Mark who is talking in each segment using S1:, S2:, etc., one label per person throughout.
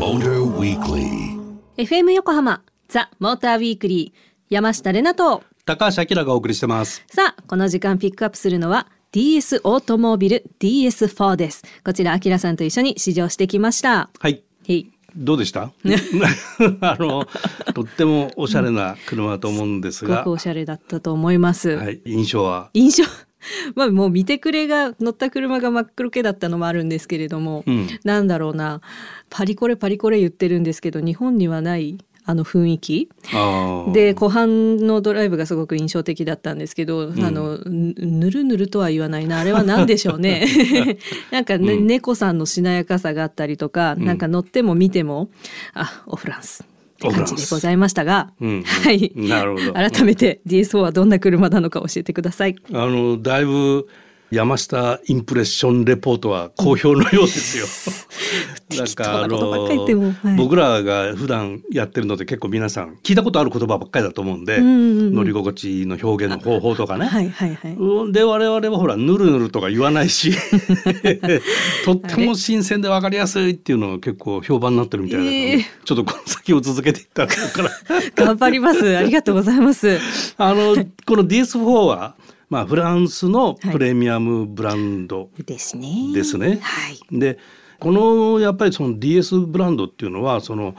S1: Motor Weekly.
S2: FM 横浜ザ・モーターウィークリー山下れなと。
S3: 高橋明がお送りしてます。
S2: さあこの時間ピックアップするのは DS オートモービル DS4 です。こちらあきらさんと一緒に試乗してきました。
S3: はい。どうでした？あの、とってもおしゃれな車だと思うんですが、
S2: すごくおしゃれだったと思います、
S3: はい、印象は？
S2: 印象 まあもう見てくれが乗った車が真っ黒系だったのもあるんですけれども、
S3: うん。
S2: なんだろうなパリコレパリコレ言ってるんですけど日本にはないあの雰囲気。で後半のドライブがすごく印象的だったんですけど、
S3: ん。
S2: あのぬぬるぬるとは言わないな。あれは何でしょうね。なんか、ね
S3: うん。
S2: 猫さんのしなやかさがあったりとか、
S3: ん。
S2: なんか乗っても見てもあオフランスって感じでございましたが、
S3: うん
S2: はい。
S3: なるほど。
S2: 改めて DS4 はどんな車なのか教えてください。
S3: あの、だいぶ山下インプレッションレポートは好評のようですよ。なん
S2: かり言ってもはい
S3: 僕らが普段やってるので結構皆さん聞いたことある言葉ばっかりだと思うんで、
S2: うんうんうん
S3: 乗り心地の表現の方法とかね。
S2: はいはいはい。
S3: うんで我々はほらぬるぬるとか言わないし とっても新鮮で分かりやすいっていうのが結構評判になってるみたいだから、
S2: ええ
S3: ちょっとこの先を続けていったら
S2: 頑張ります。ありがとうございます。
S3: あのこの DS4 は、まあ、フランスのプレミアムブランド
S2: ですね。
S3: ですね。
S2: はい。
S3: でこのやっぱりその DS ブランドっていうのはその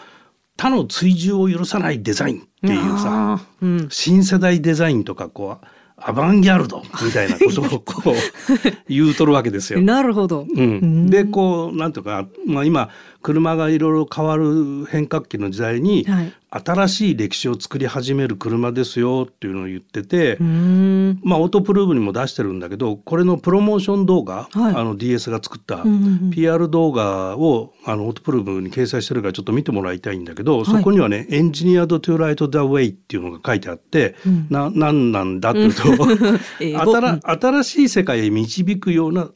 S3: 他の追従を許さないデザインっていうさ
S2: うん。
S3: 新世代デザインとかこうアバンギャルドみたいなことを こう言うとるわけですよ。
S2: なるほど。
S3: うん、でこうなんていうか、まあ、今車がいろいろ変わる変革期の時代に、
S2: はい。
S3: 新しい歴史を作り始める車ですよっていうのを言ってて。まあ、オートプルーブにも出してるんだけどこれのプロモーション動画、
S2: はい。
S3: あの DS が作った PR 動画をあのオートプルーブに掲載してるからちょっと見てもらいたいんだけど、そこにはね「 Engineered to light the way」っていうのが書いてあって、
S2: うん。
S3: な何なんだっていうと、新しい世界へ導くような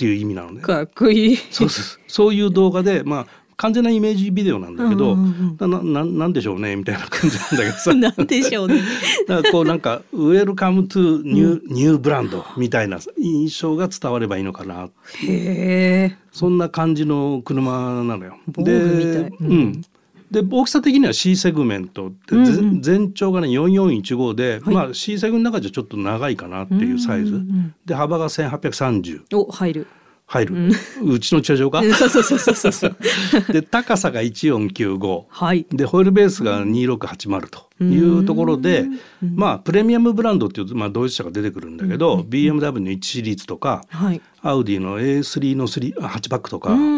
S3: っていう意味なのね。
S2: かっこいい。
S3: そうそうそういう動画でまあ完全なイメージビデオなんだけど、
S2: うんうん
S3: なななんでしょうねみたいな感じなんだけどさ
S2: なんでしょうね。
S3: だからこうなんか「 Welcome to new, new brand」みたいな印象が伝わればいいのかな
S2: へえ。
S3: そんな感じの車なのよ。
S2: 防具みたい
S3: で,、
S2: う
S3: うんんで大きさ的には C セグメントで、
S2: うんうん。
S3: ぜ全長がね4415で、まあ C セグの中じゃちょっと長いかなっていうサイズ、
S2: うんうんうん
S3: で幅が1830
S2: お入る。
S3: 入る、うちの駐車場か、
S2: そうそうそうそうそう。
S3: で高さが1495
S2: はい。
S3: でホイールベースが2680というところで、まあプレミアムブランドっていうと、まあ、ドイツ車が出てくるんだけど、BMW の1シリーズとか
S2: はい。
S3: アウディの A3 の3ハッチバックとか、
S2: うんうんう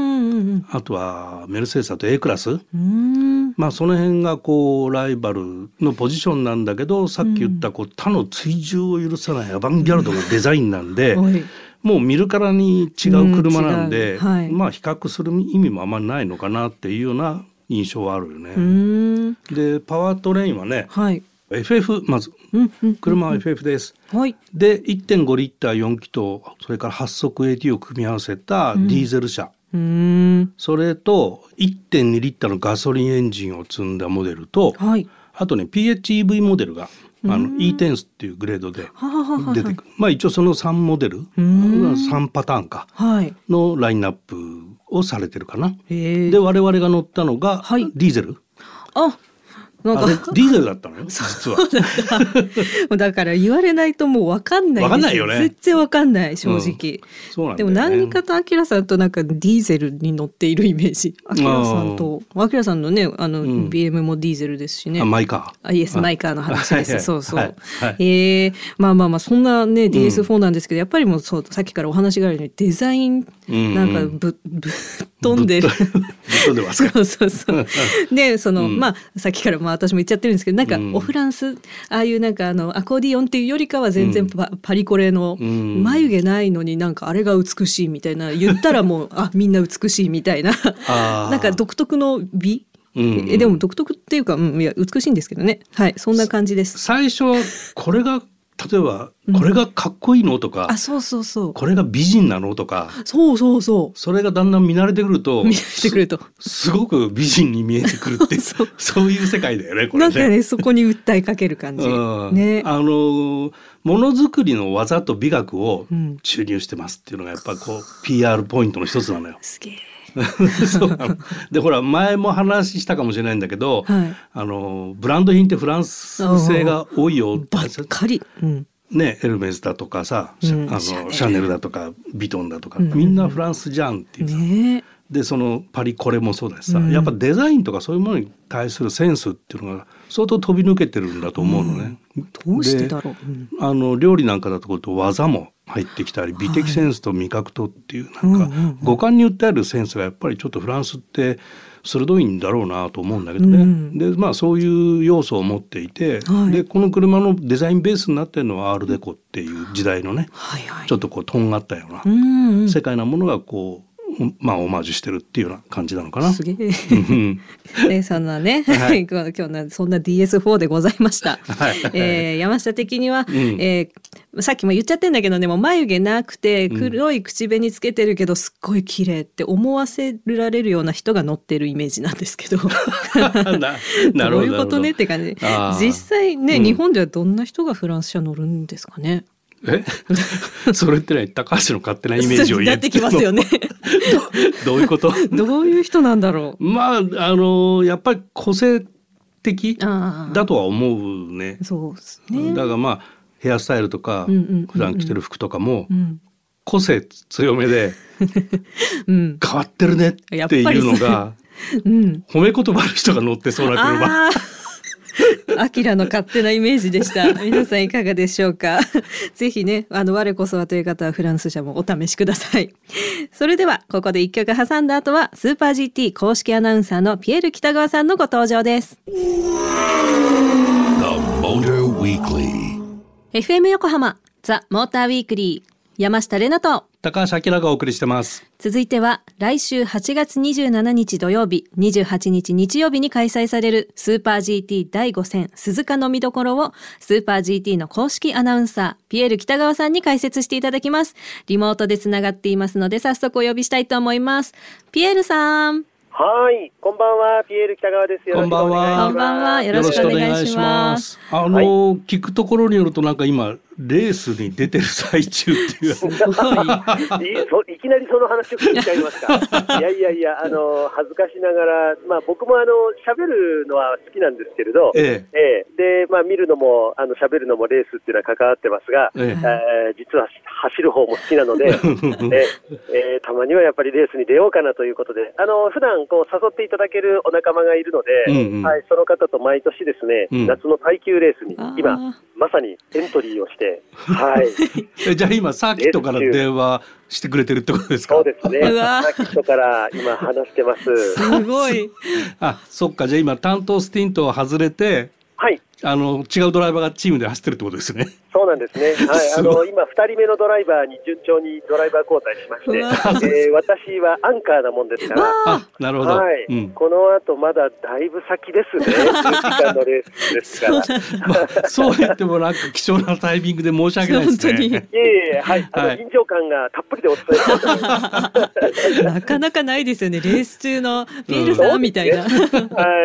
S2: ん
S3: あとはメルセデスだと A クラス、
S2: うん。
S3: まあ、その辺がこうライバルのポジションなんだけどさっき言ったこう他の追従を許さないアバンギャルドのデザインなんで。
S2: はい。
S3: もう見るからに違う車なん
S2: うん
S3: で、
S2: 違うはい
S3: まあ比較する意味もあんまりないのかなっていうような印象はあるよね。でパワートレインはね
S2: はい。
S3: FF まず
S2: うんうん。
S3: 車は FF です。
S2: はい。
S3: で1.5リッター4気筒それから8速 AT を組み合わせたディーゼル車。それと1.2リッターのガソリンエンジンを積んだモデルと
S2: はい。
S3: あとね PHEV モデルがあの E10 っていうグレードで出てくる。まあ一応その3モデル
S2: ん。
S3: 3パターンか。
S2: はい。
S3: のラインナップをされてるかな。で我々が乗ったのが
S2: はい。
S3: ディーゼル、
S2: あ、なんか。
S3: ディーゼルだったのよ 実は。
S2: だから言われないともうわかんないです
S3: わかんないよね。
S2: 全然わかんない正直、
S3: そうなんね。
S2: でも何かとアキラさんとなんかディーゼルに乗っているイメージ。アキラさんと。アキラさんのねあの、
S3: ん。
S2: BM もディーゼルですしね。
S3: あマイカー。
S2: あイエスマイカーの話です、そうそう、
S3: はい。はい。
S2: えー。まあまあまあそんなね DS4 なんですけど、やっぱりもうそうさっきからお話があるようにデザイン
S3: うん
S2: なんかぶ,、ぶっ飛んでる。
S3: 飛んでますか？
S2: そうそうそう。でその、まあさっきからまあ私も言っちゃってるんですけどなんか
S3: うん。
S2: オフランス、ああいうなんかあのアコーディオンっていうよりかは全然パ,、パリコレの
S3: うん。
S2: 眉毛ないのになんかあれが美しいみたいな言ったらもう あみんな美しいみたいな。なんか独特の美、
S3: うん。
S2: えでも独特っていうか、うん、いや美しいんですけどね。はいそんな感じです。
S3: 最初はこれが例えばこれがかっこいいのとか、
S2: あそうそうそう。
S3: これが美人なのとか
S2: そうそうそ
S3: それがだんだん見慣れてくると
S2: う見せてくると。
S3: すすごく美人に見えてくるって
S2: そう。
S3: そういう世界だよねこれ
S2: なんかねそこに訴えかける感じ。
S3: うん。
S2: ね。
S3: あのものづくりの技と美学を
S2: うん。
S3: 注入してますっていうのがやっぱこう PR ポイントの一つなのよ。
S2: すげえ
S3: そう。なのでほら前も話したかもしれないんだけど、
S2: はい。
S3: あのブランド品ってフランス製が多いよ。
S2: ばっかり、うん、
S3: ねエルメスだとかさ、
S2: うん。
S3: あの
S2: シャネル。
S3: だとかビトンだとか、
S2: うん。
S3: みんなフランスじゃんっていうさ、
S2: ね
S3: でそのパリコレもそうだしさ、
S2: うん。
S3: やっぱデザインとかそういうものに対するセンスっていうのが相当飛び抜けてるんだと思うのね。
S2: どうしてだろう、うん。
S3: であの料理なんかだとこうと技も入ってきたり美的センスと味覚とっていうなんか
S2: うんうんうん。
S3: 五感に訴えるセンスがやっぱりちょっとフランスって鋭いんだろうなと思うんだけどね。
S2: うん。
S3: でまあそういう要素を持っていて、
S2: はい。
S3: でこの車のデザインベースになってるのはアールデコっていう時代のね
S2: はいはい。
S3: ちょっとこうとんがったような
S2: うんうん。
S3: 世界なものがこうまあオマージュしてるっていうような感じなのかな。
S2: すげえ。
S3: うん。
S2: でそんなね、
S3: はい。
S2: 今日なそんな DS4 でございました。
S3: はい。
S2: えー山下的には、
S3: うん。
S2: えーさっきも言っちゃってんだけどねもう眉毛なくて
S3: うん。
S2: 黒い口紅つけてるけどすっごい綺麗って思わせられるような人が乗ってるイメージなんですけど。
S3: ど
S2: ど。ういうことねって感じ。実際ね、
S3: うん。
S2: 日本ではどんな人がフランス車乗るんですかね
S3: え？それってね高橋の勝手なイメージを言
S2: なってきますよね。
S3: どういうこと？
S2: どういう人なんだろう。
S3: まああのやっぱり個性的だとは思うね。
S2: そうですね。
S3: だからまあヘアスタイルとか、
S2: うん
S3: 普段着てる服とかも
S2: うん。
S3: 個性強めで
S2: うん。
S3: 変わってるねっていうのが
S2: う。ん。
S3: 褒め言葉ある人が乗ってそうな車。
S2: アキラの勝手なイメージでした。皆さんいかがでしょうか？ぜひね、あの我こそはという方はフランス車もお試しください。それではここで一曲挟んだ後はスーパー GT 公式アナウンサーのピエール北川さんのご登場です。FM 横浜ザ・モーターウィークリー山下れなと。
S3: 高橋明がお送りしてます。
S2: 続いては来週8月27日土曜日28日日曜日に開催されるスーパー GT 第5戦鈴鹿の見どころをスーパー GT の公式アナウンサーピエール北川さんに解説していただきます。リモートでつながっていますので早速お呼びしたいと思います。ピエールさん。
S4: はい、こんばんは、ピエール北川です。よろしくお願いします。
S2: こんばんは。よろしくお願いします。
S3: あの、聞くところによるとなんか今レースに出てる最中っていう。
S2: い
S4: いそいきなりその話を聞いちゃいますか。いやいやいや、あの恥ずかしながら、まあ僕もあの喋るのは好きなんですけれど、
S3: え
S4: え。えでまあ見るのもあの喋るのもレースっていうのは関わってますが、
S3: ええ。
S4: えー実は走る方も好きなので、ええ。えーたまにはやっぱりレースに出ようかなということで、あの普段こう誘っていただけるお仲間がいるので、
S3: うんうん。
S4: はいその方と毎年ですね、
S3: うん。
S4: 夏の耐久レースに今まさにエントリーをして、はい。
S3: えじゃあ今サーキットから電話してくれてるってことですか？
S4: そうですね。サーキットから今話してます。
S2: すごい
S3: あそっかじゃあ今担当スティントを外れて
S4: はい。
S3: あの違うドライバーがチームで走ってるってことですね。
S4: そうなんですね。はい。あの、今、二人目のドライバーに順調にドライバー交代しまして、えー私はアンカーなもんですから、
S3: あなるほど。
S4: はい、
S3: うん。
S4: この後まだだいぶ先ですね。10時間のレースですから。
S3: まあそう言ってもなんか貴重なタイミングで申し訳ないです
S2: 本当に
S3: ね。
S4: いえいえ、はい。あの、
S3: はい
S4: 臨場感がたっぷりでお伝えしたいと思います。
S2: なかなかないですよねレース中のピエールさん、みたいな
S4: は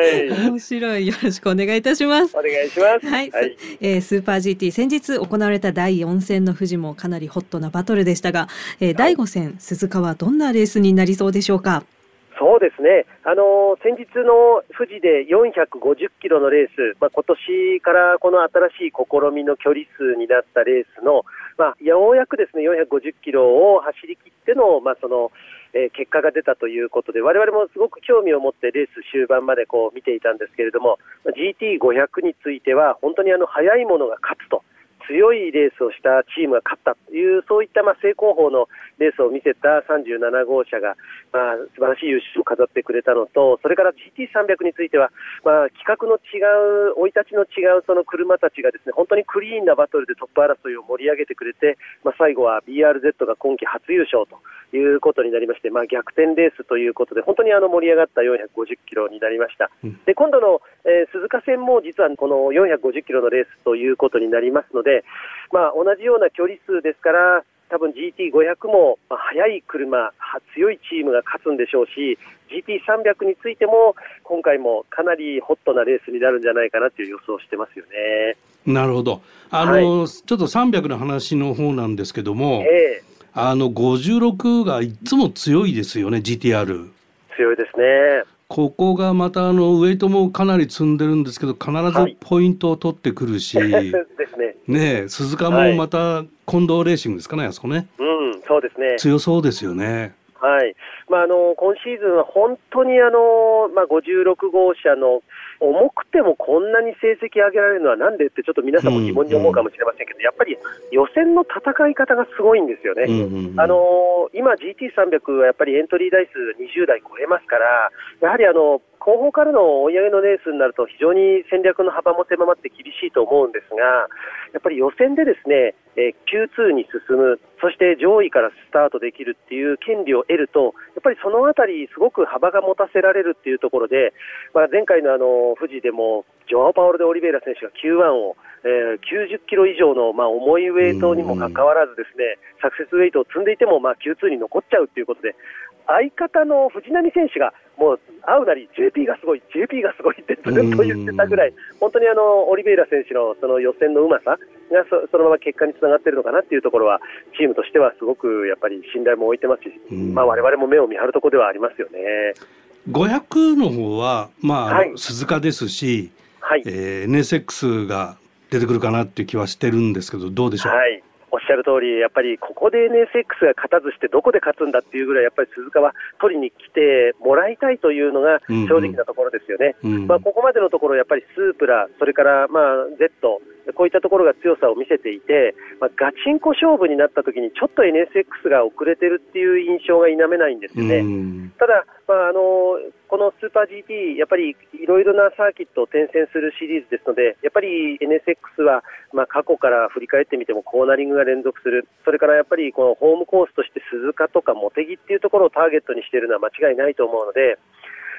S4: い。
S2: 面白いよろしくお願いいたします
S4: お願いします。
S2: はい、えースーパー GT 先日行われた第4戦の富士もかなりホットなバトルでしたが、えー第5戦鈴鹿はどんなレースになりそうでしょうか？
S4: そうですね、あのー先日の富士で450キロのレース、まあ、今年からこの新しい試みの距離数になったレースの、まあ、ようやくですね450キロを走り切っての、まあそのえー結果が出たということで、我々もすごく興味を持ってレース終盤までこう見ていたんですけれども、まあ GT500 については、本当にあの速いものが勝つと。強いレースをしたチームが勝ったという、そういったまあ正攻法のレースを見せた37号車が、まあ、素晴らしい優勝を飾ってくれたのと、それから GT300 については、まあ、規格の違う、生い立ちの違うその車たちがですね、本当にクリーンなバトルでトップ争いを盛り上げてくれて、まあ、最後は BRZ が今季初優勝ということになりまして、まあ、逆転レースということで、本当にあの盛り上がった450キロになりました。
S3: うん
S4: で、今度の、えー鈴鹿戦も実はこの450キロのレースということになりますので、で、まあ、同じような距離数ですから、多分 GT500 も、まあ、速い車、は強いチームが勝つんでしょうし、GT300 についても、今回もかなりホットなレースになるんじゃないかなという予想をしてますよね。
S3: なるほど。あの、ちょっと300の話の方なんですけども、
S4: ええ
S3: あの56がいつも強いですよね GTR。
S4: 強いですね。
S3: ここがまたあのウェイトもかなり積んでるんですけど必ずポイントを取ってくるし、
S4: ですね。
S3: 鈴鹿もまた近藤レーシングですかねあそこね
S4: うん、そうですね。
S3: 強そうですよね。
S4: はい。まあ、あの、今シーズンは本当にあの、まあ、56号車の重くてもこんなに成績上げられるのはなんでってちょっと皆さんも疑問に思うかもしれませんけど、やっぱり予選の戦い方がすごいんですよね。あの今 GT300 はやっぱりエントリー台数20台超えますから、やはりあの、後方からの追い上げのレースになると非常に戦略の幅も狭まって厳しいと思うんですが、やっぱり予選でですね、え Q2 に進む、そして上位からスタートできるっていう権利を得ると、やっぱりそのあたり、すごく幅が持たせられるっていうところで、まあ、前回のあの富士でも、ジョアオ・パオロ・でオリベイラ選手が Q1 を、えー90キロ以上の、まあ、重いウェイトにもかかわらずですね、サクセスウェイトを積んでいても、まあ、Q2 に残っちゃうっていうことで、相方の藤波選手が、もう会うなり JP がすごい、JP がすごいってずっと言ってたぐらい、本当にあのオリベイラ選手のその予選のうまさがそそのまま結果につながっているのかなっていうところは、チームとしてはすごくやっぱり信頼も置いてますし、
S3: うん。
S4: まあ我々も目を見張るところではありますよね。
S3: 500の方はまあ、
S4: はい。
S3: 鈴鹿ですし、
S4: はい、
S3: えー NSX が出てくるかなっていう気はしてるんですけどどうでしょう？
S4: はい、しゃる通り、やっぱりここで NSX が勝たずして、どこで勝つんだっていうぐらい、やっぱり鈴鹿は取りに来てもらいたいというのが
S3: うんうん
S4: 正直なところですよね。
S3: うん
S4: まあ、ここまでのところ、やっぱりスープラ、それからまあ Z、こういったところが強さを見せていて、まあ、ガチンコ勝負になった時に、ちょっと NSX が遅れてるっていう印象が否めないんですよね。
S3: うん
S4: ただ、まあ、あのこのスーパー GT、やっぱりいろいろなサーキットを転戦するシリーズですので、やっぱり NSX は、まあ、過去から振り返ってみてもコーナリングが連続する、それからやっぱりこのホームコースとして鈴鹿とか茂木っていうところをターゲットにしているのは間違いないと思うので、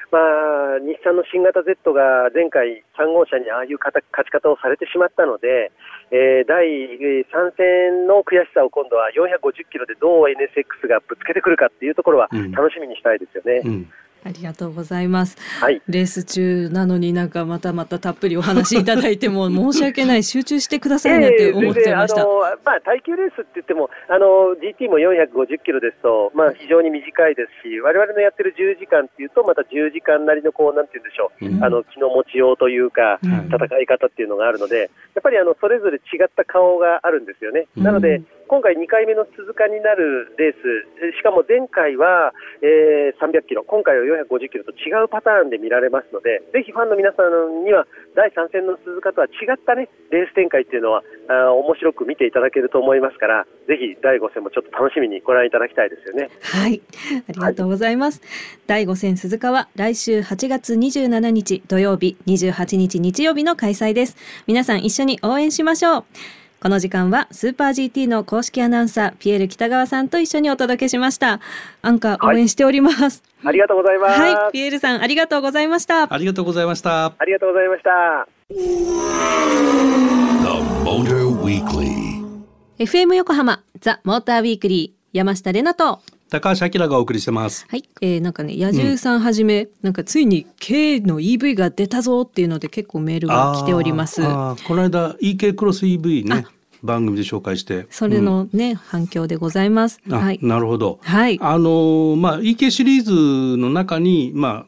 S4: まあ、日産の新型 Z が前回3号車にああいう勝勝ち方をされてしまったので、えー第3戦の悔しさを今度は450キロでどう NSX がぶつけてくるかっていうところは
S3: うん。
S4: 楽しみにしたいですよね。
S3: うん
S2: ありがとうございます。
S4: はい。
S2: レース中なのになんかまたまたたっぷりお話しいただいても 申し訳ない集中してくださいねって思っちゃいました。
S4: ええ全然あのまあ、耐久レースって言っても、あの GT も450キロですと、まあ、非常に短いですし、我々のやってる10時間っていうと、また10時間なりのこう、なんて言うんでしょう、
S3: うん
S4: あの気の持ちようというか、
S2: うん
S4: 戦い方っていうのがあるので、やっぱりあのそれぞれ違った顔があるんですよね。
S3: うん
S4: なので、今回2回目の鈴鹿になるレース、しかも前回は、えー300キロ、今回は450キロと違うパターンで見られますので、ぜひファンの皆さんには第3戦の鈴鹿とは違ったね、レース展開っていうのは、あ面白く見ていただけると思いますから、ぜひ第5戦もちょっと楽しみにご覧いただきたいですよね。
S2: はい、ありがとうございます。第5戦鈴鹿は来週8月27日土曜日、28日日曜日の開催です。皆さん一緒に応援しましょう。この時間はスーパー GT の公式アナウンサーピエール北川さんと一緒にお届けしました。アンカー応援しております。
S4: ありがとうございます。
S2: はい、ピエールさんありがとうございました。
S3: ありがとうございました。
S4: ありがとうございました。
S1: The Motor Weekly.
S2: FM 横浜ザ・モーターウィークリー山下れなと。
S3: 高橋明がお送りしてます。
S2: はい、えー、なんかね野獣さんはじめ、なんかついに K の EV が出たぞっていうので結構メールが来ております。
S3: この間 EK クロス EV ね番組で紹介して。
S2: それのね、反響でございます。はい。
S3: なるほど。
S2: はい。
S3: あのーまあ EK シリーズの中にまあ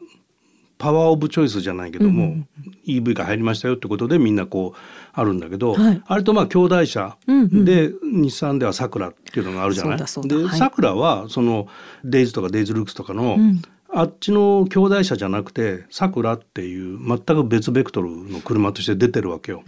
S3: パワーオブチョイスじゃないけども、
S2: うん
S3: EV が入りましたよってことでみんなこうあるんだけど、
S2: はい。
S3: あれとまあ兄弟車で、日産ではさくらっていうのがあるじゃない？で
S2: そうだそうだ。はい。
S3: さくらはそのデイズとかデイズルックスとかの、
S2: うん。
S3: あっちの兄弟車じゃなくてさくらっていう全く別ベクトルの車として出てるわけよ。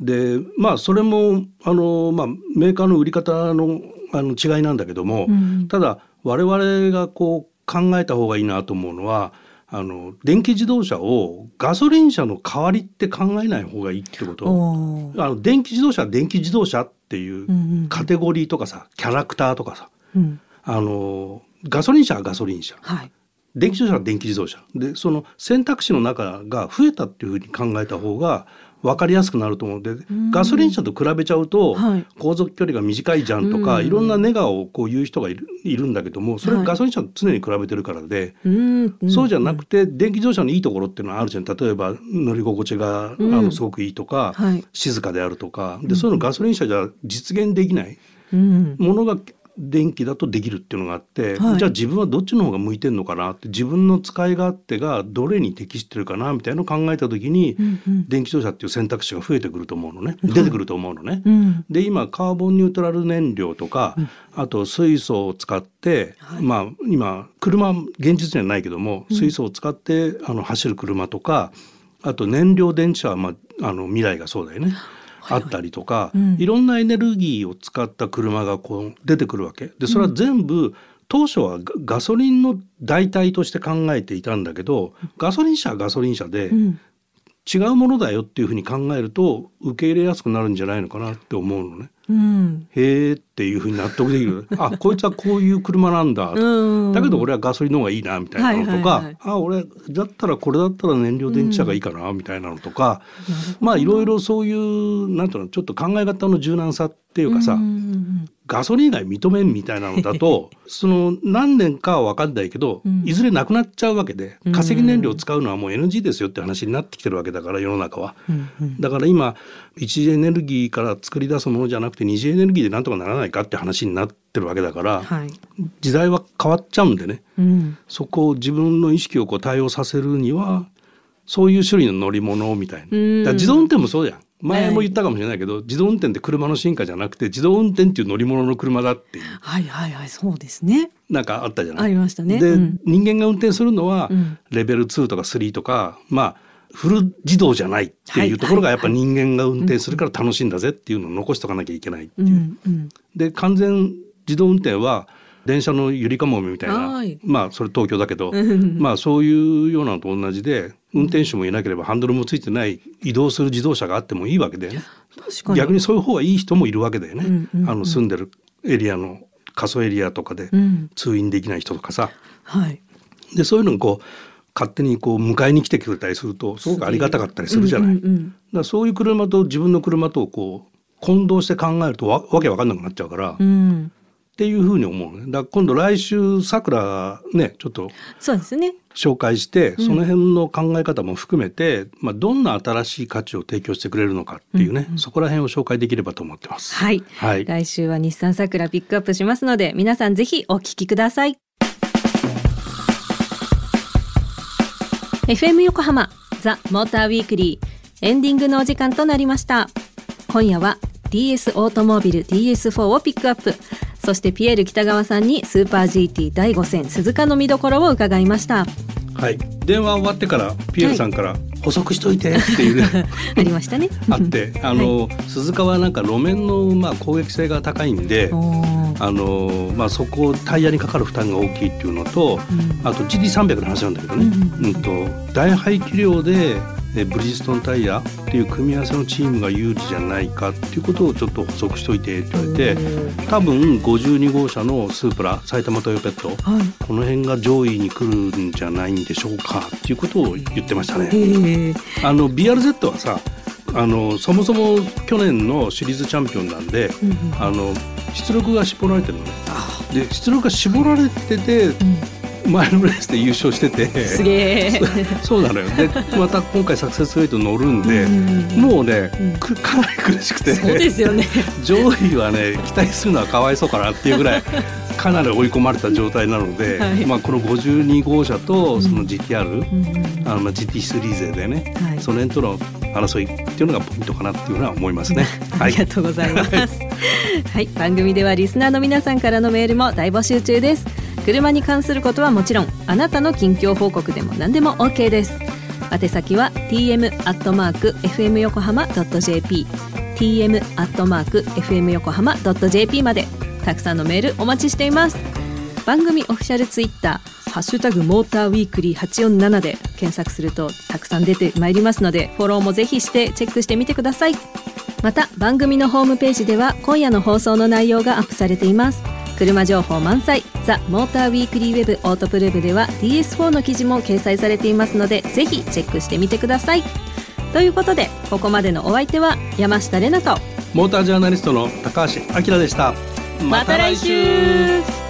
S3: でまあそれもあの、まあ、メーカーの売り方のあの違いなんだけども、
S2: うん。
S3: ただ我々がこう考えた方がいいなと思うのはあの電気自動車をガソリン車の代わりって考えない方がいいってこと。あの電気自動車は電気自動車っていう
S2: うんうん
S3: カテゴリーとかさキャラクターとかさ
S2: うん。
S3: あのガソリン車はガソリン車
S2: はい。
S3: 電気自動車は電気自動車でその選択肢の中が増えたっていうふうに考えた方が分かりやすくなると思うので、ガソリン車と比べちゃうと、
S2: はい。
S3: 航続距離が短いじゃんとか、
S2: うん。
S3: いろんなネガをこう言う人がいるいるんだけどもそれ
S2: はい。
S3: ガソリン車と常に比べてるからで、
S2: うん。
S3: そうじゃなくて電気自動車のいいところっていうのはあるじゃん。例えば乗り心地が、
S2: うん。
S3: あのすごくいいとか、
S2: はい。
S3: 静かであるとか。でそういうのガソリン車じゃ実現できない
S2: うん。
S3: ものが電気だとできるっていうのがあって、
S2: はい。
S3: じゃあ自分はどっちの方が向いてるのかなって自分の使い勝手がどれに適してるかなみたいなのを考えた時に、
S2: うんうん。
S3: 電気自動車っていう選択肢が増えてくると思うのね。出てくると思うのね。
S2: うん。
S3: で今カーボンニュートラル燃料とか、あと水素を使って、まあ今車現実にはないけども水素を使ってあの走る車とかあと燃料電池車は、まあ、あの未来がそうだよね。あったりとか、
S2: うん。
S3: いろんなエネルギーを使った車がこう出てくるわけ。でそれは全部、当初はガガソリンの代替として考えていたんだけどガソリン車はガソリン車で、
S2: うん。
S3: 違うものだよっていうふうに考えると受け入れやすくなるんじゃないのかなって思うのね。
S2: うん。
S3: へーっていうふうに納得できる。あこいつはこういう車なんだ、
S2: うん。
S3: だけど俺はガソリンの方がいいなみたいなのとか、
S2: はいはいはい。
S3: あ俺だったらこれだったら燃料電池車がいいかなみたいなのとか、まあいろいろそういうなんていうのちょっと考え方の柔軟さっていうかさ、
S2: うん
S3: ガソリン以外認めんみたいなのだと その何年かは分かんないけど、
S2: うん。
S3: いずれなくなっちゃうわけで
S2: うん。
S3: 化石燃料を使うのはもう NG ですよって話になってきてるわけだから世の中は。
S2: うんうん。
S3: だから今一次エネルギーから作り出すものじゃなくて二次エネルギーでなんとかならないかって話になってるわけだから、
S2: はい。
S3: 時代は変わっちゃうんでね。
S2: うん。
S3: そこを自分の意識をこう対応させるにはそういう種類の乗り物みたいな。
S2: うん。
S3: だ自動運転もそうじゃん。前も言ったかもしれないけど、自動運転って車の進化じゃなくて自動運転っていう乗り物の車だっていう。
S2: はいはいはいそうですね。
S3: なんかあったじゃない？
S2: ありましたね。
S3: で、
S2: うん。
S3: 人間が運転するのは、
S2: うん。
S3: レベル2とか3とかまあフル自動じゃないっていうところが
S2: はい。
S3: やっぱ人間が運転するから楽しいんだぜっていうのを残しとかなきゃいけないっていう。う。
S2: んうん
S3: で完全自動運転は電車のゆりかもめみたいな、
S2: はい。
S3: まあそれ東京だけど、
S2: うん。
S3: まあそういうようなのと同じで運転手もいなければハンドルもついてない移動する自動車があってもいいわけで、ね、逆にそういう方がいい人もいるわけだよね、
S2: うんうんうん。
S3: あの住んでるエリアの過疎エリアとかで
S2: うん。
S3: 通院できない人とかさ。
S2: はい。
S3: でそういうのにこう勝手にこう迎えに来てくれたりするとすごくありがたかったりするじゃない。
S2: うんうんうん
S3: だからそういう車と自分の車とをこう混同して考えるとわわけわかんなくなっちゃうから、っ
S2: うん。
S3: ていうふうに思うね。だ今度来週さくらねちょっと
S2: そうですね。
S3: 紹介して
S2: うん。
S3: その辺の考え方も含めて、まあ、どんな新しい価値を提供してくれるのかっていうね、
S2: うんうん
S3: そこら辺を紹介できればと思ってます。
S2: はい。
S3: はい、
S2: 来週は日産さくらピックアップしますので皆さんぜひお聞きください FM 横浜ザ・モーターウィークリーエンディングのお時間となりました。今夜は DS オートモービル DS4 をピックアップ。そしてピエール北川さんにスーパー GT 第5戦鈴鹿の見どころを伺いました。
S3: はい、電話終わってからピエールさんから「補足しといて」っていう。ね
S2: ありましたね。
S3: あってあの、鈴鹿はなんか路面のまあ攻撃性が高いんであの、まあ、そこタイヤにかかる負担が大きいっていうのと
S2: うん。
S3: あと GT300 の話なんだけどね、
S2: うん。
S3: うんと大排気量でえブリヂストンタイヤっていう組み合わせのチームが有利じゃないかっていうことをちょっと補足しといてって言われて多分52号車のスープラ埼玉トヨペット。
S2: はい。
S3: この辺が上位に来るんじゃないんでしょうかっていうことを言ってましたね。あの BRZ はさあのそもそも去年のシリーズチャンピオンなんで、
S2: うんうん
S3: あの出力が絞られてるのね。で出力が絞られてて前のレースで優勝してて。
S2: すげえ。
S3: そうなのよ。でまた今回サクセスレート乗るんで、もうね、
S2: う
S3: かなり苦しくて。
S2: そうですよね。
S3: 上位はね期待するのはかわいそうかなっていうぐらい かなり追い込まれた状態なので、
S2: はい。
S3: まあ、この52号車とその GTR、
S2: うん
S3: あのまあ GT3 勢でね、
S2: はい。
S3: その辺との争いっていうのがポイントかなっていうのは思いますね。
S2: ありがとうございます。はい、番組ではリスナーの皆さんからのメールも大募集中です。車に関することはもちろん、あなたの近況報告でも何でも OK です。宛先は tm アットマーク fm 横浜ドット jp、tm アットマーク fm 横浜ドット jp までたくさんのメールお待ちしています。番組オフィシャルツイッターハッシュタグモーターウィークリー847で検索するとたくさん出てまいりますのでフォローもぜひしてチェックしてみてくださいまた番組のホームページでは今夜の放送の内容がアップされています車情報満載。ザ・モーターウィークリーウェブオートプルーブでは DS4 の記事も掲載されていますのでぜひチェックしてみてください。ということでここまでのお相手は山下れなと。
S3: モータージャーナリストの高橋明でした。
S2: また来週